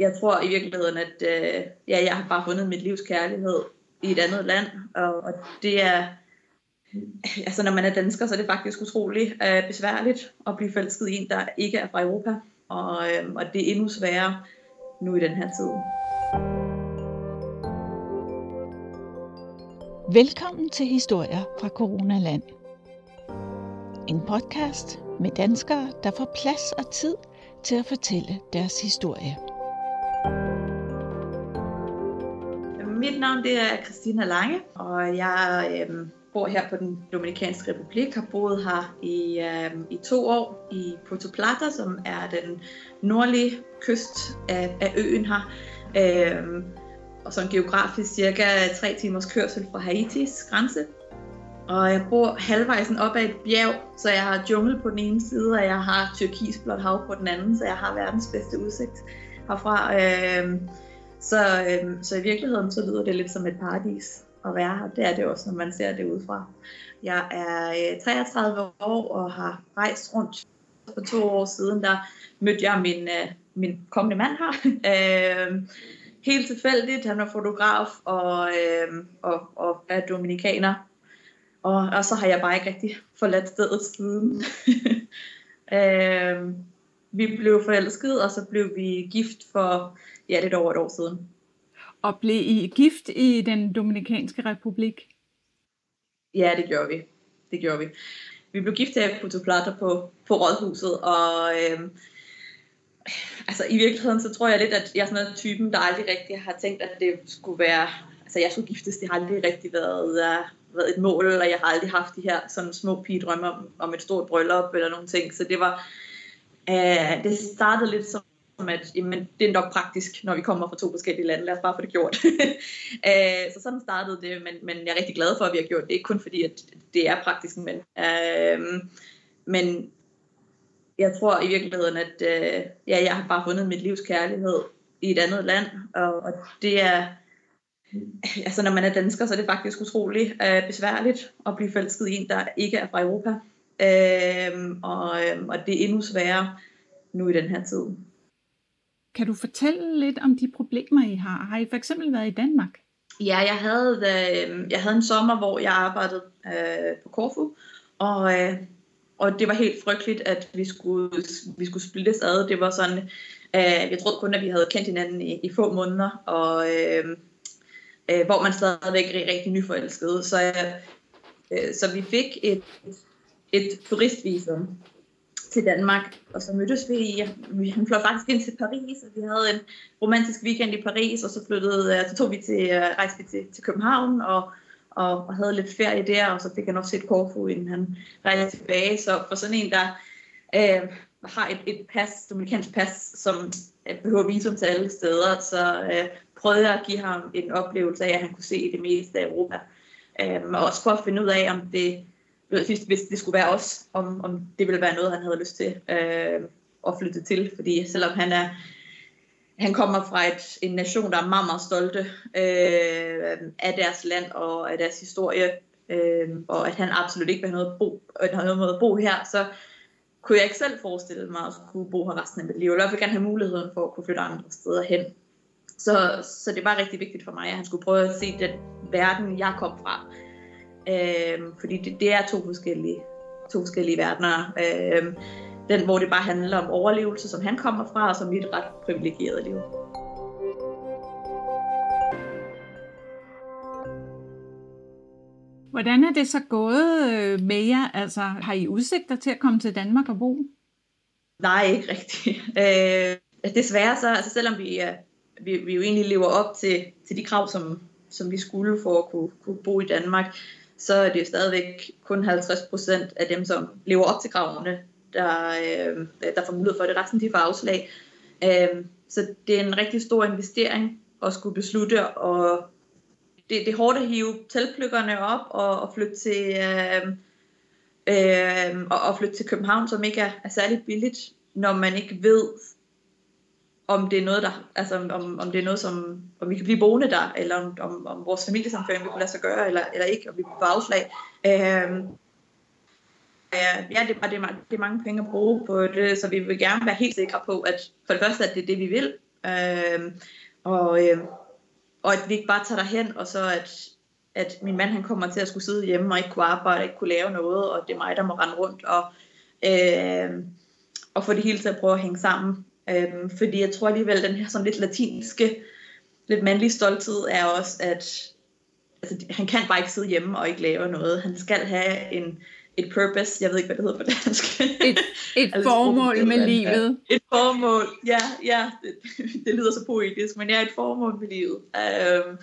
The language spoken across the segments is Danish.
jeg tror i virkeligheden, at øh, ja, jeg har bare fundet mit livs kærlighed i et andet land, og, og det er, altså når man er dansker, så er det faktisk utroligt øh, besværligt at blive forelsket i en, der ikke er fra Europa, og, øh, og det er endnu sværere nu i den her tid. Velkommen til Historier fra Coronaland. En podcast med danskere, der får plads og tid til at fortælle deres historie. Mit navn det er Christina Lange, og jeg øh, bor her på den Dominikanske Republik, har boet her i, øh, i to år i Puerto Plata, som er den nordlige kyst af, af øen her. Øh, og sådan geografisk cirka tre timers kørsel fra Haitis grænse. Og jeg bor halvvejs op ad et bjerg, så jeg har jungle på den ene side, og jeg har turkisblåt hav på den anden, så jeg har verdens bedste udsigt herfra. Øh, så, øhm, så i virkeligheden så lyder det lidt som et paradis at være her. Det er det også, når man ser det udefra. Jeg er øh, 33 år og har rejst rundt for to år siden. Der mødte jeg min, øh, min kommende mand her. øh, helt tilfældigt. Han var fotograf og, øh, og, og er dominikaner. Og, og så har jeg bare ikke rigtig forladt stedet siden. øh, vi blev forelsket, og så blev vi gift for ja, lidt over et år siden. Og blev I gift i den Dominikanske Republik? Ja, det gjorde vi. Det gjorde vi. Vi blev gift i Puerto Plata på, på Rådhuset, og øh, altså i virkeligheden så tror jeg lidt, at jeg er sådan en typen, der aldrig rigtig har tænkt, at det skulle være, altså jeg skulle giftes, det har aldrig rigtig været, uh, været et mål, og jeg har aldrig haft de her sådan små pigedrømme om, om et stort bryllup eller nogle ting, så det var, uh, det startede lidt som som at jamen, det er nok praktisk, når vi kommer fra to forskellige lande. Lad os bare få det gjort. øh, så sådan startede det, men, men jeg er rigtig glad for, at vi har gjort det. Ikke kun fordi, at det er praktisk, men, øh, men jeg tror i virkeligheden, at øh, ja, jeg har bare fundet mit livs kærlighed i et andet land, og, og det er, altså når man er dansker, så er det faktisk utroligt øh, besværligt at blive forelsket i en, der ikke er fra Europa. Øh, og, øh, og det er endnu sværere nu i den her tid. Kan du fortælle lidt om de problemer, I har? Har I for eksempel været i Danmark? Ja, jeg havde, øh, jeg havde en sommer, hvor jeg arbejdede øh, på Korfu, og, øh, og det var helt frygteligt, at vi skulle, vi skulle splittes ad. Det var sådan, øh, jeg troede kun, at vi havde kendt hinanden i, i få måneder, og øh, øh, hvor man stadigvæk er rigtig nyforelsket. Så, øh, så vi fik et, et turistvisum til Danmark, og så mødtes vi, vi fløj faktisk ind til Paris, og vi havde en romantisk weekend i Paris, og så flyttede, øh, så tog vi til, øh, rejste vi til, til København, og, og, og havde lidt ferie der, og så fik han også set Corfu, inden han rejste tilbage, så for sådan en, der øh, har et, et pas, dominikansk pas, som øh, behøver visum til alle steder, så øh, prøvede jeg at give ham en oplevelse af, at han kunne se det meste af Europa. Øh, og også for at finde ud af, om det hvis, hvis det skulle være os, om, om det ville være noget, han havde lyst til øh, at flytte til. Fordi selvom han er han kommer fra et, en nation, der er meget, meget stolte øh, af deres land og af deres historie, øh, og at han absolut ikke vil have noget, bo, have noget måde at bo her, så kunne jeg ikke selv forestille mig at skulle bo her resten af mit liv. Jeg vil i hvert fald gerne have muligheden for at kunne flytte andre steder hen. Så, så det var rigtig vigtigt for mig, at han skulle prøve at se den verden, jeg kom fra. Øh, fordi det, det er to forskellige, to forskellige verdener. Øh, den, hvor det bare handler om overlevelse, som han kommer fra, og som mit ret privilegeret liv. Hvordan er det så gået øh, med jer? Altså, har I udsigter til at komme til Danmark og bo? Nej, ikke rigtigt. Øh, desværre så, altså selvom vi, vi, vi jo egentlig lever op til, til de krav, som, som vi skulle for at kunne, kunne bo i Danmark, så er det stadigvæk kun 50 procent af dem, som lever op til kravene, der, øh, der får mulighed for det. Resten de får afslag. Øh, så det er en rigtig stor investering at skulle beslutte, og det, det er hårdt at hive teltplykkerne op og, og flytte til øh, øh, og, og flytte til København, som ikke er, er særlig billigt, når man ikke ved, om det er noget, der, altså om, om det er noget, som, om vi kan blive boende der, eller om, om, om vores familiesamføring vil kunne lade sig gøre, eller, eller ikke, og vi kan få afslag. Øhm, ja, det, det, er, det er mange penge at bruge på det, så vi vil gerne være helt sikre på, at for det første, at det er det, vi vil, Øh, og, øh, og at vi ikke bare tager derhen, og så at, at min mand han kommer til at skulle sidde hjemme og ikke kunne arbejde, ikke kunne lave noget, og det er mig, der må rende rundt og, øh, og få det hele til at prøve at hænge sammen. Øh, fordi jeg tror alligevel, den her sådan lidt latinske, lidt mandlige stolthed er også, at altså, han kan bare ikke sidde hjemme og ikke lave noget. Han skal have en, et purpose, jeg ved ikke, hvad det hedder på dansk. Et, et altså, formål med livet. Et formål, ja, ja, det, det lyder så poetisk, men ja, et formål med livet. Um,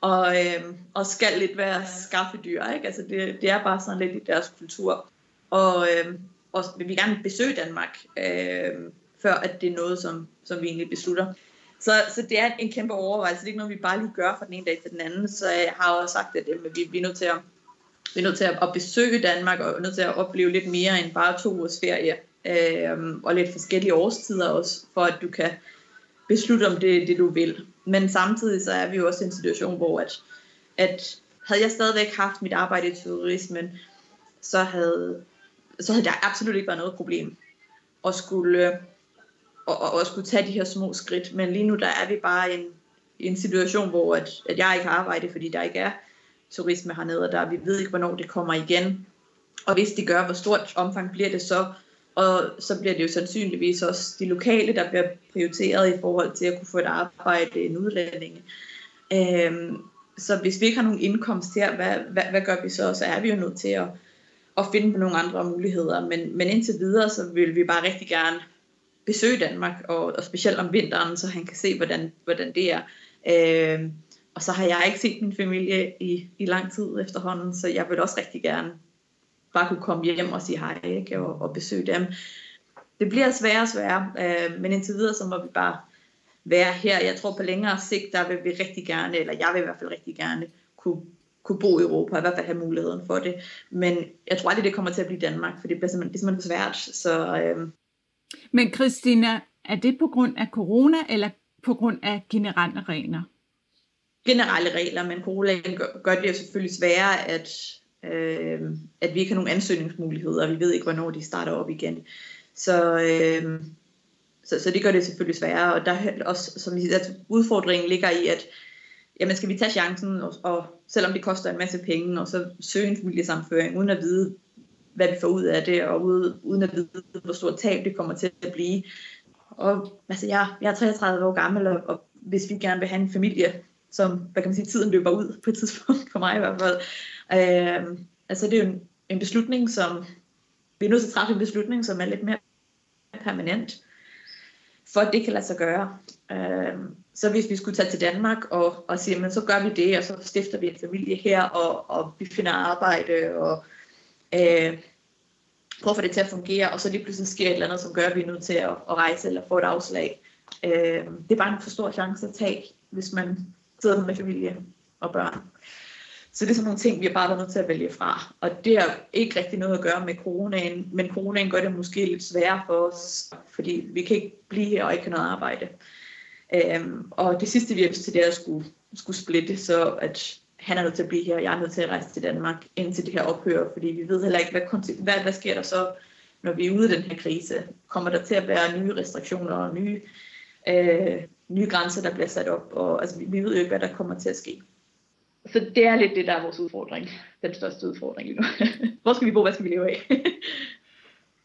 og, øhm, og skal lidt være skaffedyr, ikke? Altså det, det er bare sådan lidt i deres kultur. Og, øhm, og vil vi gerne besøge Danmark, øhm, før at det er noget, som, som vi egentlig beslutter. Så, så det er en kæmpe overvejelse. Det er ikke noget, vi bare lige gør fra den ene dag til den anden. Så jeg har også sagt, at jamen, vi, vi er nødt til at vi er nødt til at, besøge Danmark, og er nødt til at opleve lidt mere end bare to ugers ferie, øh, og lidt forskellige årstider også, for at du kan beslutte, om det det, du vil. Men samtidig så er vi jo også i en situation, hvor at, at havde jeg stadigvæk haft mit arbejde i turismen, så havde, så havde der absolut ikke været noget problem at skulle, og, og, og skulle tage de her små skridt. Men lige nu der er vi bare i en, i en situation, hvor at, at jeg ikke har arbejde, fordi der ikke er turisme hernede, og der vi ved ikke, hvornår det kommer igen. Og hvis det gør, hvor stort omfang bliver det så, og så bliver det jo sandsynligvis også de lokale, der bliver prioriteret i forhold til at kunne få et arbejde en udlændinge. Øhm, så hvis vi ikke har nogen indkomst her, hvad, hvad, hvad gør vi så? Så er vi jo nødt til at, at finde på nogle andre muligheder. Men, men indtil videre, så vil vi bare rigtig gerne besøge Danmark, og, og specielt om vinteren, så han kan se, hvordan, hvordan det er. Øh, og så har jeg ikke set min familie i, i lang tid efterhånden, så jeg vil også rigtig gerne bare kunne komme hjem og sige hej ikke? Og, og besøge dem. Det bliver sværere og sværere, øh, men indtil videre så må vi bare være her. Jeg tror på længere sigt, der vil vi rigtig gerne, eller jeg vil i hvert fald rigtig gerne kunne, kunne bo i Europa, i hvert fald have muligheden for det. Men jeg tror aldrig, det kommer til at blive Danmark, for det bliver simpelthen, det er simpelthen svært. Så, øh... Men Christina, er det på grund af corona, eller på grund af generelle regler? generelle regler, men coronaen gør, gør det jo selvfølgelig sværere, at, øh, at vi ikke har nogen ansøgningsmuligheder, og vi ved ikke, hvornår de starter op igen. Så, øh, så, så det gør det selvfølgelig sværere, og der er også, som siger, at udfordringen ligger i, at jamen skal vi tage chancen, og, og selvom det koster en masse penge, og så søge en familiesamføring, uden at vide, hvad vi får ud af det, og uden at vide, hvor stort tab det kommer til at blive. Og altså, jeg, jeg er 33 år gammel, og, og hvis vi gerne vil have en familie, som, hvad kan man sige, tiden løber ud på et tidspunkt, for mig i hvert fald. Øh, altså det er jo en, en beslutning, som, vi er nødt til at træffe en beslutning, som er lidt mere permanent, for at det kan lade sig gøre. Øh, så hvis vi skulle tage til Danmark og, og sige, men så gør vi det, og så stifter vi en familie her, og, og vi finder arbejde, og øh, prøver at få det til at fungere, og så lige pludselig sker et eller andet, som gør, at vi er nødt til at, at rejse eller få et afslag. Øh, det er bare en for stor chance at tage, hvis man sidder med familie og børn. Så det er sådan nogle ting, vi har bare været nødt til at vælge fra. Og det har ikke rigtig noget at gøre med coronaen, men coronaen gør det måske lidt sværere for os, fordi vi kan ikke blive her og ikke have noget arbejde. Øhm, og det sidste, vi har til, det er at skulle, skulle splitte, så at han er nødt til at blive her, og jeg er nødt til at rejse til Danmark, indtil det her ophører, fordi vi ved heller ikke, hvad, hvad, hvad sker der så, når vi er ude af den her krise. Kommer der til at være nye restriktioner og nye øh, nye grænser, der bliver sat op, og altså, vi, vi ved jo ikke, hvad der kommer til at ske. Så det er lidt det, der er vores udfordring. Den største udfordring lige nu. Hvor skal vi bo? Hvad skal vi leve af?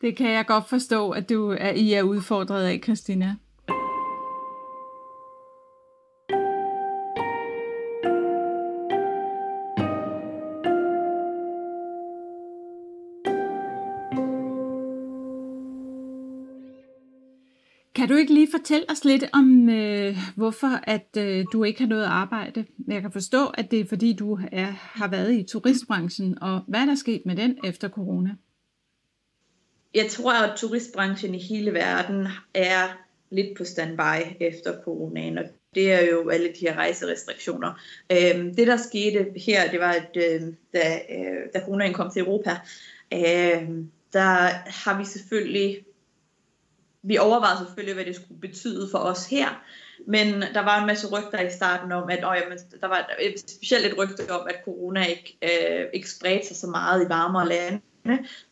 det kan jeg godt forstå, at du er, I er udfordret af, Christina. Ikke lige fortælle os lidt om, øh, hvorfor at øh, du ikke har noget arbejde? Jeg kan forstå, at det er fordi, du er, har været i turistbranchen, og hvad er der sket med den efter corona? Jeg tror, at turistbranchen i hele verden er lidt på standby efter coronaen, og det er jo alle de her rejserestriktioner. Øhm, det, der skete her, det var, at øh, da, øh, da coronaen kom til Europa, øh, der har vi selvfølgelig vi overvejede selvfølgelig, hvad det skulle betyde for os her, men der var en masse rygter i starten om, at åh, jamen, der var specielt et rygte om, at corona ikke, øh, ikke spredte sig så meget i varmere lande,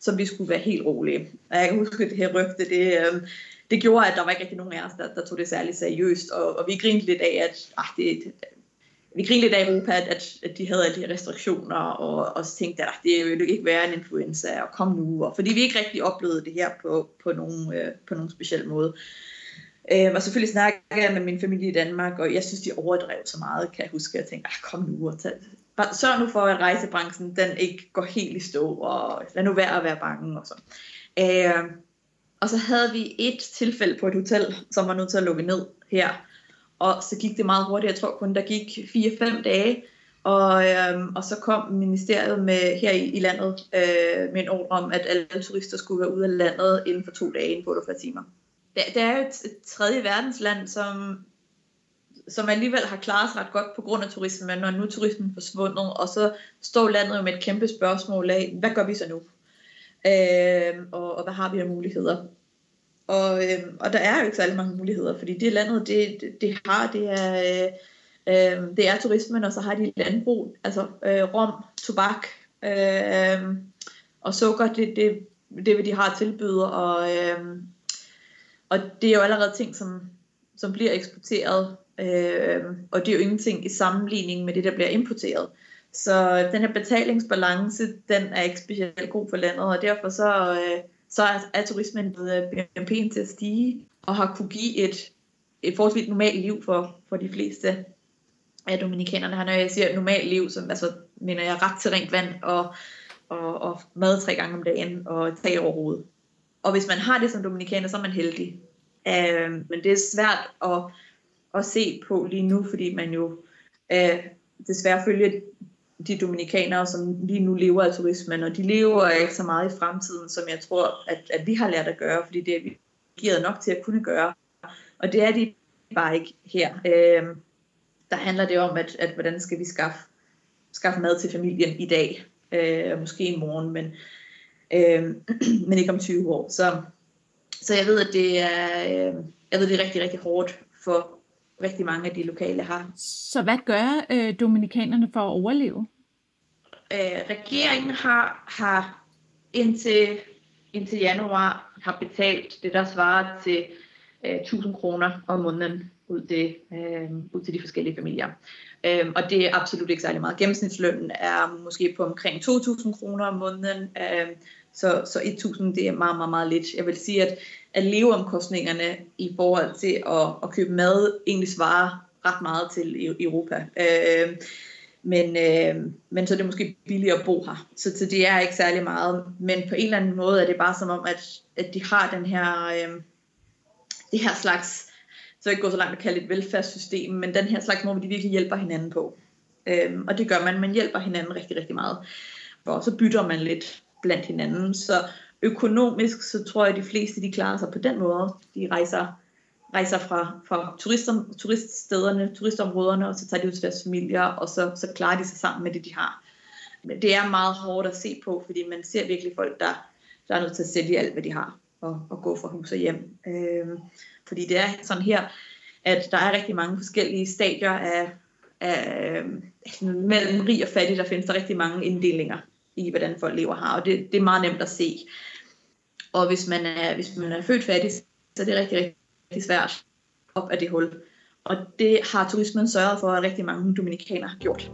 så vi skulle være helt rolige. Og jeg kan huske, at det her rygte, det, øh, det gjorde, at der var ikke rigtig nogen af os, der, der tog det særligt seriøst, og, og vi grinte lidt af, at ah, det, vi grinede lidt af Europa, at, at, de havde alle de her restriktioner, og, og så tænkte jeg, at det ville ikke være en influenza, og kom nu, og, fordi vi ikke rigtig oplevede det her på, på, nogen, øh, på nogen speciel måde. Øh, og selvfølgelig snakkede jeg med min familie i Danmark, og jeg synes, de overdrev så meget, kan jeg huske. Jeg tænkte, ah, kom nu og tag, bare sørg nu for, at rejsebranchen den ikke går helt i stå, og lad nu være at være bange og så. Øh, og så havde vi et tilfælde på et hotel, som var nødt til at lukke ned her. Og så gik det meget hurtigt. Jeg tror kun, der gik 4-5 dage. Og, øhm, og så kom ministeriet med, her i, i landet øh, med en ordre om, at alle turister skulle være ude af landet inden for to dage, inden for 48 timer. Det, det er jo et, et tredje verdensland, som, som alligevel har klaret sig ret godt på grund af turismen, når nu er turismen forsvundet, og så står landet jo med et kæmpe spørgsmål af, hvad gør vi så nu? Øh, og, og hvad har vi af muligheder? Og, øh, og der er jo ikke særlig mange muligheder, fordi det landet, det, det, det har, det er, øh, øhm, det er turismen, og så har de landbrug, altså øh, rom, tobak øh, og sukker, det, det, det vil de har tilbyde, og, øh, og det er jo allerede ting, som, som bliver eksporteret, øh, og det er jo ingenting i sammenligning med det, der bliver importeret. Så den her betalingsbalance, den er ikke specielt god for landet, og derfor så... Øh, så er, er turismen blevet øh, BNP'en til at stige, og har kunne give et, et forholdsvis normalt liv for, for de fleste af dominikanerne. Når jeg siger normalt liv, så altså, mener jeg ret til rent vand og, og, og mad tre gange om dagen og tag over hovedet. Og hvis man har det som dominikaner, så er man heldig. Øh, men det er svært at, at se på lige nu, fordi man jo øh, desværre følger de dominikanere, som lige nu lever af turismen, og de lever ikke så meget i fremtiden, som jeg tror, at, at vi har lært at gøre, fordi det er vi givet nok til at kunne gøre. Og det er de bare ikke her. Øh, der handler det om, at, at hvordan skal vi skaffe, skaffe mad til familien i dag, øh, måske i morgen, men, øh, men ikke om 20 år. Så, så jeg ved, at det er, øh, jeg ved, det er rigtig, rigtig hårdt for, rigtig mange af de lokale har. Så hvad gør øh, dominikanerne for at overleve? Øh, regeringen har, har indtil, indtil januar har betalt det, der svarer til øh, 1000 kroner om måneden ud til, øh, ud til de forskellige familier. Øh, og det er absolut ikke særlig meget. Gennemsnitslønnen er måske på omkring 2000 kroner om måneden, øh, så, så 1000 det er meget, meget, meget lidt. Jeg vil sige, at, at leveomkostningerne i forhold til at, at købe mad egentlig svarer ret meget til Europa. Øh, men, øh, men så er det måske billigere at bo her. Så, så det er ikke særlig meget. Men på en eller anden måde er det bare som om, at, at de har den her, øh, det her slags, så ikke gå så langt at kalde et velfærdssystem, men den her slags måde, hvor de virkelig hjælper hinanden på. Øh, og det gør man, man hjælper hinanden rigtig, rigtig meget. Og så bytter man lidt blandt hinanden. Så økonomisk, så tror jeg, at de fleste de klarer sig på den måde. De rejser, rejser fra, fra turister, turiststederne, turistområderne, og så tager de ud til deres familier, og så, så klarer de sig sammen med det, de har. Men det er meget hårdt at se på, fordi man ser virkelig folk, der, der er nødt til at sælge alt, hvad de har, og, og gå fra hus og hjem. Øh, fordi det er sådan her, at der er rigtig mange forskellige stadier af, af øhm, mellem rig og fattig, der findes der rigtig mange inddelinger i, hvordan folk lever her, og det, det er meget nemt at se. Og hvis man er, hvis man er født fattig, så er det rigtig, rigtig, rigtig svært op af det hul. Og det har turismen sørget for, at rigtig mange dominikanere har gjort.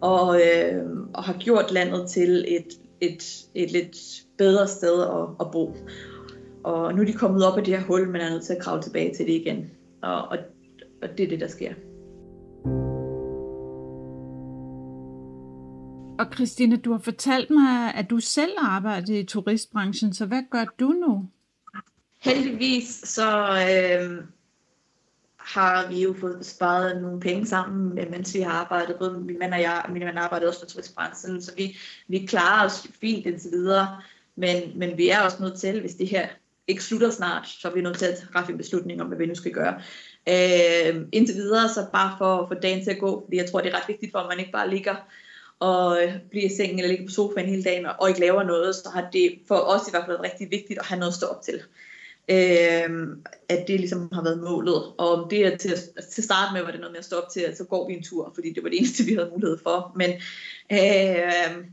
Og, øh, og har gjort landet til et, et, et lidt bedre sted at, at bo. Og nu er de kommet op af det her hul, men er nødt til at kravle tilbage til det igen. Og, og, og det er det, der sker. Og Christine, du har fortalt mig, at du selv arbejder i turistbranchen, så hvad gør du nu? Heldigvis så øh, har vi jo fået sparet nogle penge sammen, øh, mens vi har arbejdet. Både min mand og jeg, min mand arbejder også for turistbranchen, så vi, vi klarer os fint indtil videre. Men, men vi er også nødt til, hvis det her ikke slutter snart, så er vi nødt til at træffe en beslutning om, hvad vi nu skal gøre. Øh, indtil videre, så bare for at få dagen til at gå, fordi jeg tror, det er ret vigtigt for, at man ikke bare ligger og øh, bliver i sengen eller ligger på sofaen hele dagen og ikke laver noget, så har det for os i hvert fald været rigtig vigtigt at have noget at stå op til. Øh, Øhm, at det ligesom har været målet. Og om det er til, altså til at starte med, var det noget med at stoppe til, at så går vi en tur, fordi det var det eneste, vi havde mulighed for. Men, øh,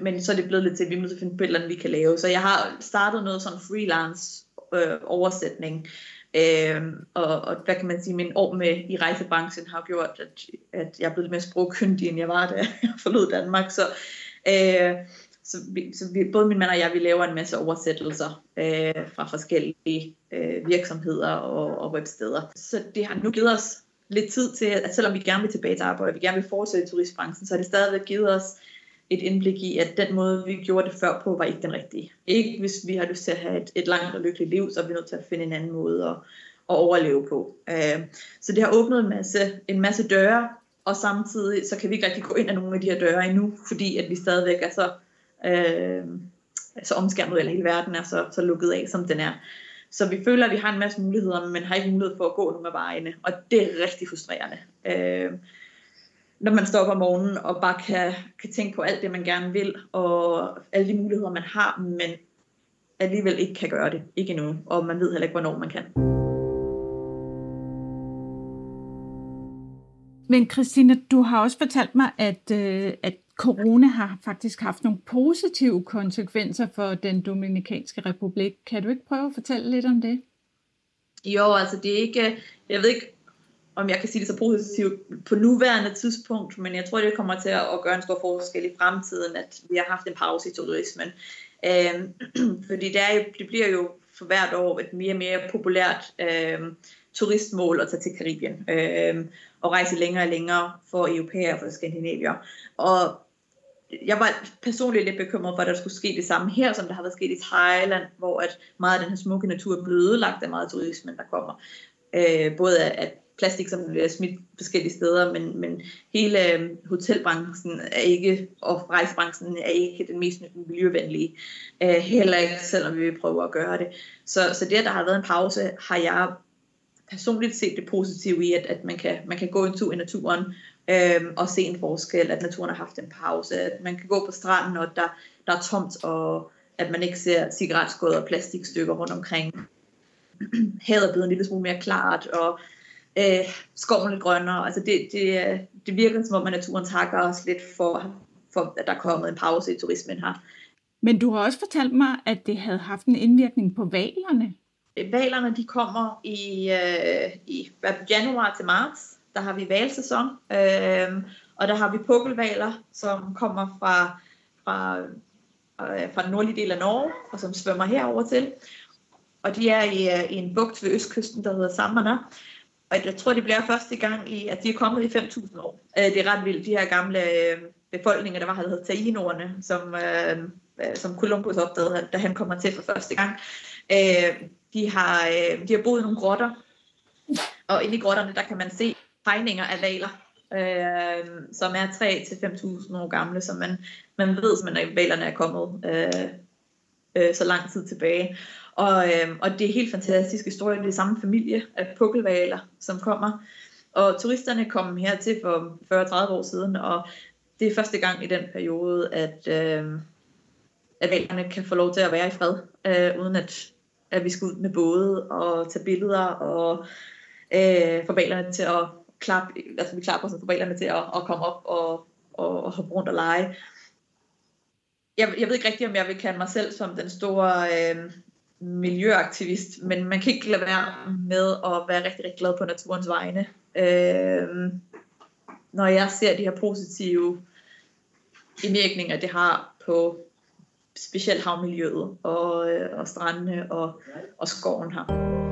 men så er det blevet lidt til, at vi må finde på et eller andet, vi kan lave. Så jeg har startet noget sådan freelance øh, oversætning. Øh, og, og hvad kan man sige, min år med i rejsebranchen har gjort, at, at jeg er blevet lidt mere sprogkyndig, end jeg var, da jeg forlod Danmark. Så, øh, så, vi, så vi, både min mand og jeg, vi laver en masse oversættelser øh, fra forskellige øh, virksomheder og, og websteder. Så det har nu givet os lidt tid til, at selvom vi gerne vil tilbage til arbejde, og vi gerne vil fortsætte i turistbranchen, så har det stadigvæk givet os et indblik i, at den måde, vi gjorde det før på, var ikke den rigtige. Ikke hvis vi har lyst til at have et, et langt og lykkeligt liv, så er vi nødt til at finde en anden måde at, at overleve på. Øh, så det har åbnet en masse, en masse døre, og samtidig så kan vi ikke rigtig gå ind af nogle af de her døre endnu, fordi at vi stadigvæk er så, øh, så omskærmet, eller hele verden er så, så lukket af, som den er. Så vi føler, at vi har en masse muligheder, men har ikke mulighed for at gå nogle af vejene, og det er rigtig frustrerende. Øh, når man står op om morgenen og bare kan, kan tænke på alt det, man gerne vil, og alle de muligheder, man har, men alligevel ikke kan gøre det. Ikke endnu, og man ved heller ikke, hvornår man kan. Men Christina, du har også fortalt mig, at, øh, at corona har faktisk haft nogle positive konsekvenser for den Dominikanske Republik. Kan du ikke prøve at fortælle lidt om det? Jo, altså det er ikke, jeg ved ikke, om jeg kan sige det så positivt på nuværende tidspunkt, men jeg tror, det kommer til at gøre en stor forskel i fremtiden, at vi har haft en pause i turismen. Øh, fordi det, er det bliver jo for hvert år et mere og mere populært øh, turistmål at tage til Karibien øh, og rejse længere og længere for europæere og for skandinavier. Og jeg var personligt lidt bekymret for, at der skulle ske det samme her, som der har været sket i Thailand, hvor at meget af den her smukke natur er blevet ødelagt af meget af turismen, der kommer. Øh, både at plastik, som bliver smidt forskellige steder, men, men hele øh, hotelbranchen er ikke, og rejsebranchen er ikke den mest miljøvenlige. Øh, heller ikke, selvom vi vil prøve at gøre det. Så, så det, at der har været en pause, har jeg personligt set det positive i, at, at man, kan, man kan gå en tur i naturen øh, og se en forskel, at naturen har haft en pause, at man kan gå på stranden, og der, der er tomt, og at man ikke ser cigaretskåd og plastikstykker rundt omkring. Havet er blevet en lille smule mere klart, og øh, skoven lidt grønnere. Altså det, det, det virker som om, at naturen takker os lidt for, for, at der er kommet en pause i turismen her. Men du har også fortalt mig, at det havde haft en indvirkning på valerne. Øh, valerne de kommer i, øh, i januar til marts. Der har vi valsæson, øh, og der har vi pukkelvaler, som kommer fra, fra, øh, fra den nordlige del af Norge, og som svømmer herover til. Og de er i, øh, i en bugt ved østkysten, der hedder Sammerna. Og jeg tror, det bliver første gang, i, at de er kommet i 5.000 år. Øh, det er ret vildt, de her gamle øh, befolkninger, der var, der hedder Tainordene, som, øh, øh, som Columbus opdagede, da han kommer til for første gang. Øh, de, har, øh, de har boet i nogle grotter, og inde i grotterne, der kan man se tegninger af valer, øh, som er 3-5.000 år gamle, så man, man ved at valerne er kommet øh, øh, så lang tid tilbage. Og, øh, og det er helt fantastisk historie. Det er samme familie af pukkelvaler, som kommer. Og turisterne kom hertil for 40-30 år siden, og det er første gang i den periode, at, øh, at valerne kan få lov til at være i fred, øh, uden at, at vi skal ud med både og tage billeder og øh, få valerne til at klap, altså vi klapper sådan forældrene til at, at komme op og, og, og hoppe rundt og lege. Jeg, jeg ved ikke rigtigt, om jeg vil kalde mig selv som den store øh, miljøaktivist, men man kan ikke lade være med at være rigtig, rigtig glad på naturens vegne. Øh, når jeg ser de her positive indvirkninger, det har på specielt havmiljøet og, øh, og strandene og, og skoven her.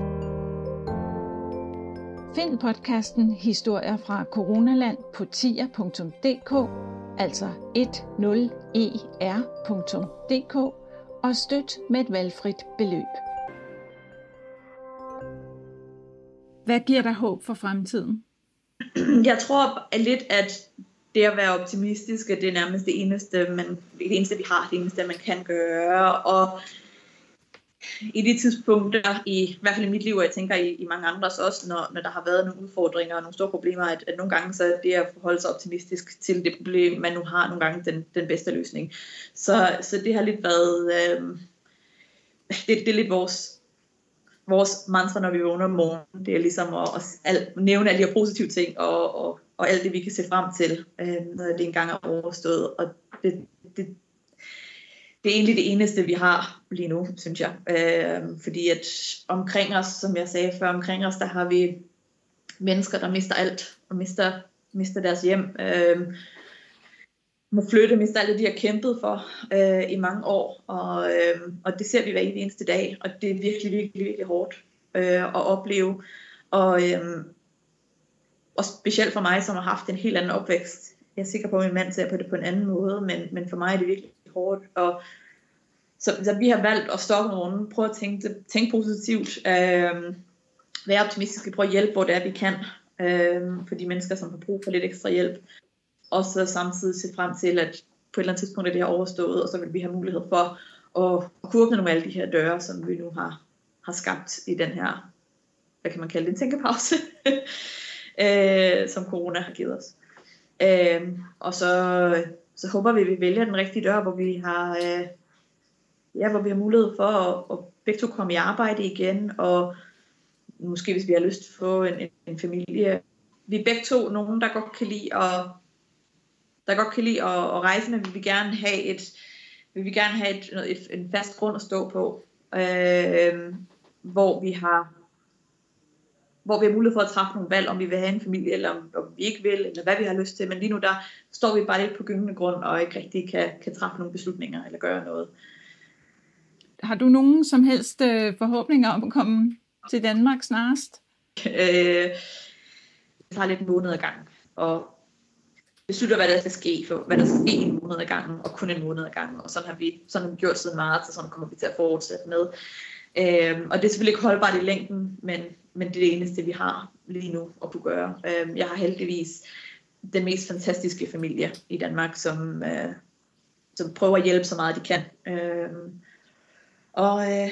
Find podcasten Historier fra Coronaland på tier.dk, altså 10er.dk og støt med et valgfrit beløb. Hvad giver dig håb for fremtiden? Jeg tror lidt, at det at være optimistisk, det er nærmest det eneste, man, det eneste, vi har, det eneste, man kan gøre. Og i de tidspunkter, i, i hvert fald i mit liv, og jeg tænker i, i mange andres også, når, når der har været nogle udfordringer og nogle store problemer, at, at nogle gange så er det at forholde sig optimistisk til det problem, man nu har, nogle gange den, den bedste løsning. Så, så det har lidt været, øh, det, det er lidt vores, vores mantra, når vi vågner om morgenen. Det er ligesom at, at at nævne alle de her positive ting, og, og, og alt det, vi kan se frem til, øh, når det engang er overstået. Og det, det, det er egentlig det eneste, vi har lige nu, synes jeg. Øh, fordi at omkring os, som jeg sagde før, omkring os, der har vi mennesker, der mister alt, og mister, mister deres hjem. Øh, må flytte, mister alt det, de har kæmpet for øh, i mange år. Og, øh, og det ser vi hver eneste dag, og det er virkelig, virkelig, virkelig hårdt øh, at opleve. Og, øh, og specielt for mig, som har haft en helt anden opvækst. Jeg er sikker på, at min mand ser på det på en anden måde, men, men for mig er det virkelig hårdt. Og, så, så vi har valgt at stoppe nogen, prøve at tænke, tænke positivt, øh, være optimistiske, prøve at hjælpe, hvor det er, vi kan, øh, for de mennesker, som har brug for lidt ekstra hjælp. Og så samtidig se frem til, at på et eller andet tidspunkt er det her overstået, og så vil vi have mulighed for at, at kunne åbne nogle af alle de her døre, som vi nu har, har skabt i den her, hvad kan man kalde det, en tænkepause, øh, som corona har givet os. Øh, og så, så håber vi, at vi vælger den rigtige dør, hvor vi har, øh, ja, hvor vi har mulighed for at, at begge to komme i arbejde igen, og måske hvis vi har lyst til at få en, en, en familie. Vi er begge to nogen, der godt kan lide at, der godt kan lide at, at rejse, men vi vil gerne have et, vi vil gerne have et, et, en fast grund at stå på, øh, hvor vi har hvor vi har mulighed for at træffe nogle valg, om vi vil have en familie, eller om, om vi ikke vil, eller hvad vi har lyst til. Men lige nu, der står vi bare lidt på gyngende grund, og ikke rigtig kan, kan træffe nogle beslutninger, eller gøre noget. Har du nogen som helst øh, forhåbninger om at komme til Danmark snarest? Øh, det tager lidt en måned ad gang, og beslutter, hvad der skal ske, for, hvad der skal ske en måned ad gangen, og kun en måned ad gangen. Og sådan har vi, sådan har vi gjort siden marts, og sådan kommer vi til at fortsætte med. Øh, og det er selvfølgelig ikke holdbart i længden, men, men det er det eneste, vi har lige nu at kunne gøre. Øh, jeg har heldigvis den mest fantastiske familie i Danmark, som, øh, som prøver at hjælpe så meget de kan. Øh, og øh,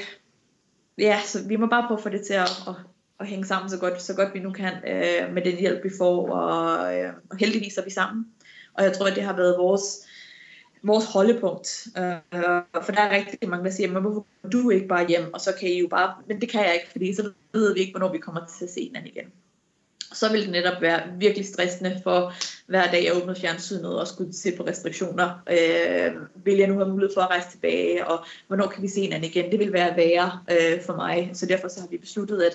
ja, så vi må bare prøve at få det til at, at, at hænge sammen så godt, så godt vi nu kan øh, med den hjælp, vi får, og, øh, og heldigvis er vi sammen. Og jeg tror, at det har været vores, vores holdepunkt. Øh, for der er rigtig mange, der siger, men hvorfor du ikke bare hjem, og så kan I jo bare, men det kan jeg ikke, fordi så ved vi ikke, hvornår vi kommer til at se hinanden igen så vil det netop være virkelig stressende for hver dag jeg åbner fjernsynet og skulle se på restriktioner. Øh, vil jeg nu have mulighed for at rejse tilbage, og hvornår kan vi se hinanden igen? Det vil være værre øh, for mig, så derfor så har vi besluttet, at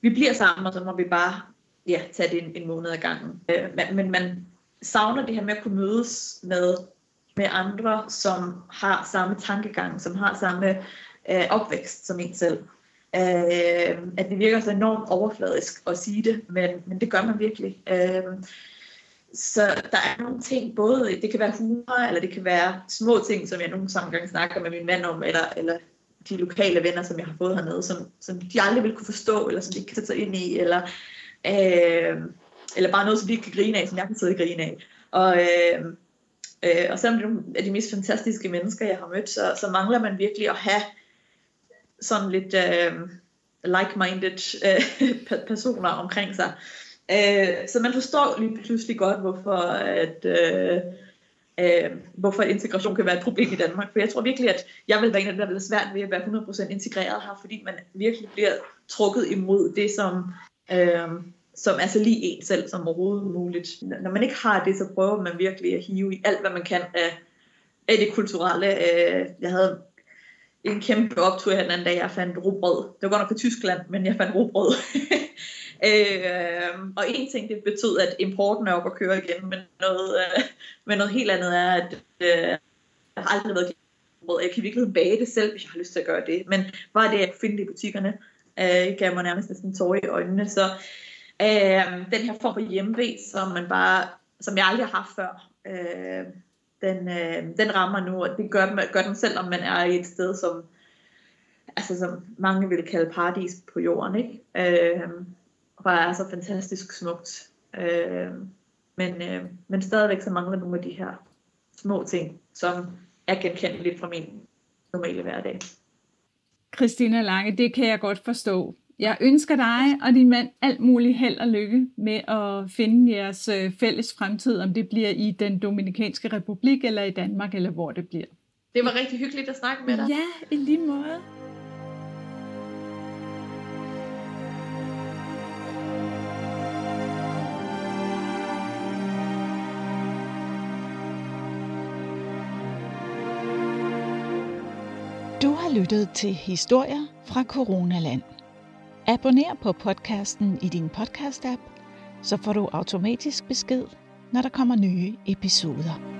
vi bliver sammen, og så må vi bare ja, tage det en, en måned ad gangen. Øh, men, men man savner det her med at kunne mødes med, med andre, som har samme tankegang, som har samme øh, opvækst som en selv. Øh, at det virker så enormt overfladisk at sige det, men, men det gør man virkelig. Øh, så der er nogle ting, både det kan være humor, eller det kan være små ting, som jeg nogle gange snakker med min mand om, eller, eller de lokale venner, som jeg har fået hernede, som, som de aldrig vil kunne forstå, eller som de ikke kan sætte sig ind i, eller, øh, eller bare noget, som de ikke kan grine af, som jeg kan sidde og grine af. Og, øh, øh, og selvom det er de mest fantastiske mennesker, jeg har mødt, så, så mangler man virkelig at have sådan lidt øh, like-minded øh, personer omkring sig. Øh, så man forstår lige pludselig godt, hvorfor at, øh, øh, hvorfor integration kan være et problem i Danmark. For jeg tror virkelig, at jeg vil være en af dem, der vil svært ved at være 100% integreret her, fordi man virkelig bliver trukket imod det, som, øh, som er så lige en selv som overhovedet muligt. Når man ikke har det, så prøver man virkelig at hive i alt, hvad man kan af, af det kulturelle. Øh, jeg havde en kæmpe optur her den anden dag, jeg fandt robrød. Det var godt nok på Tyskland, men jeg fandt robrød. øh, og en ting, det betød, at importen er op at køre igen, men noget, øh, men noget helt andet er, at øh, jeg har aldrig været robrød. Jeg kan virkelig bage det selv, hvis jeg har lyst til at gøre det. Men bare det, at finde det i butikkerne, øh, gav mig nærmest sådan tårer i øjnene. Så øh, den her form for hjemmeved, som man bare, som jeg aldrig har haft før, øh, den, øh, den rammer nu, og det gør, gør den selv, om man er i et sted, som, altså, som mange vil kalde paradis på jorden, ikke? Øh, og er så fantastisk smukt. Øh, men, øh, men stadigvæk så mangler nogle af de her små ting, som er genkendeligt fra min normale hverdag. Christina Lange, det kan jeg godt forstå. Jeg ønsker dig og din mand alt muligt held og lykke med at finde jeres øh, fælles fremtid, om det bliver i den Dominikanske Republik eller i Danmark, eller hvor det bliver. Det var rigtig hyggeligt at snakke med dig. Ja, i lige måde. Du har lyttet til Historier fra Coronaland. Abonner på podcasten i din podcast-app, så får du automatisk besked, når der kommer nye episoder.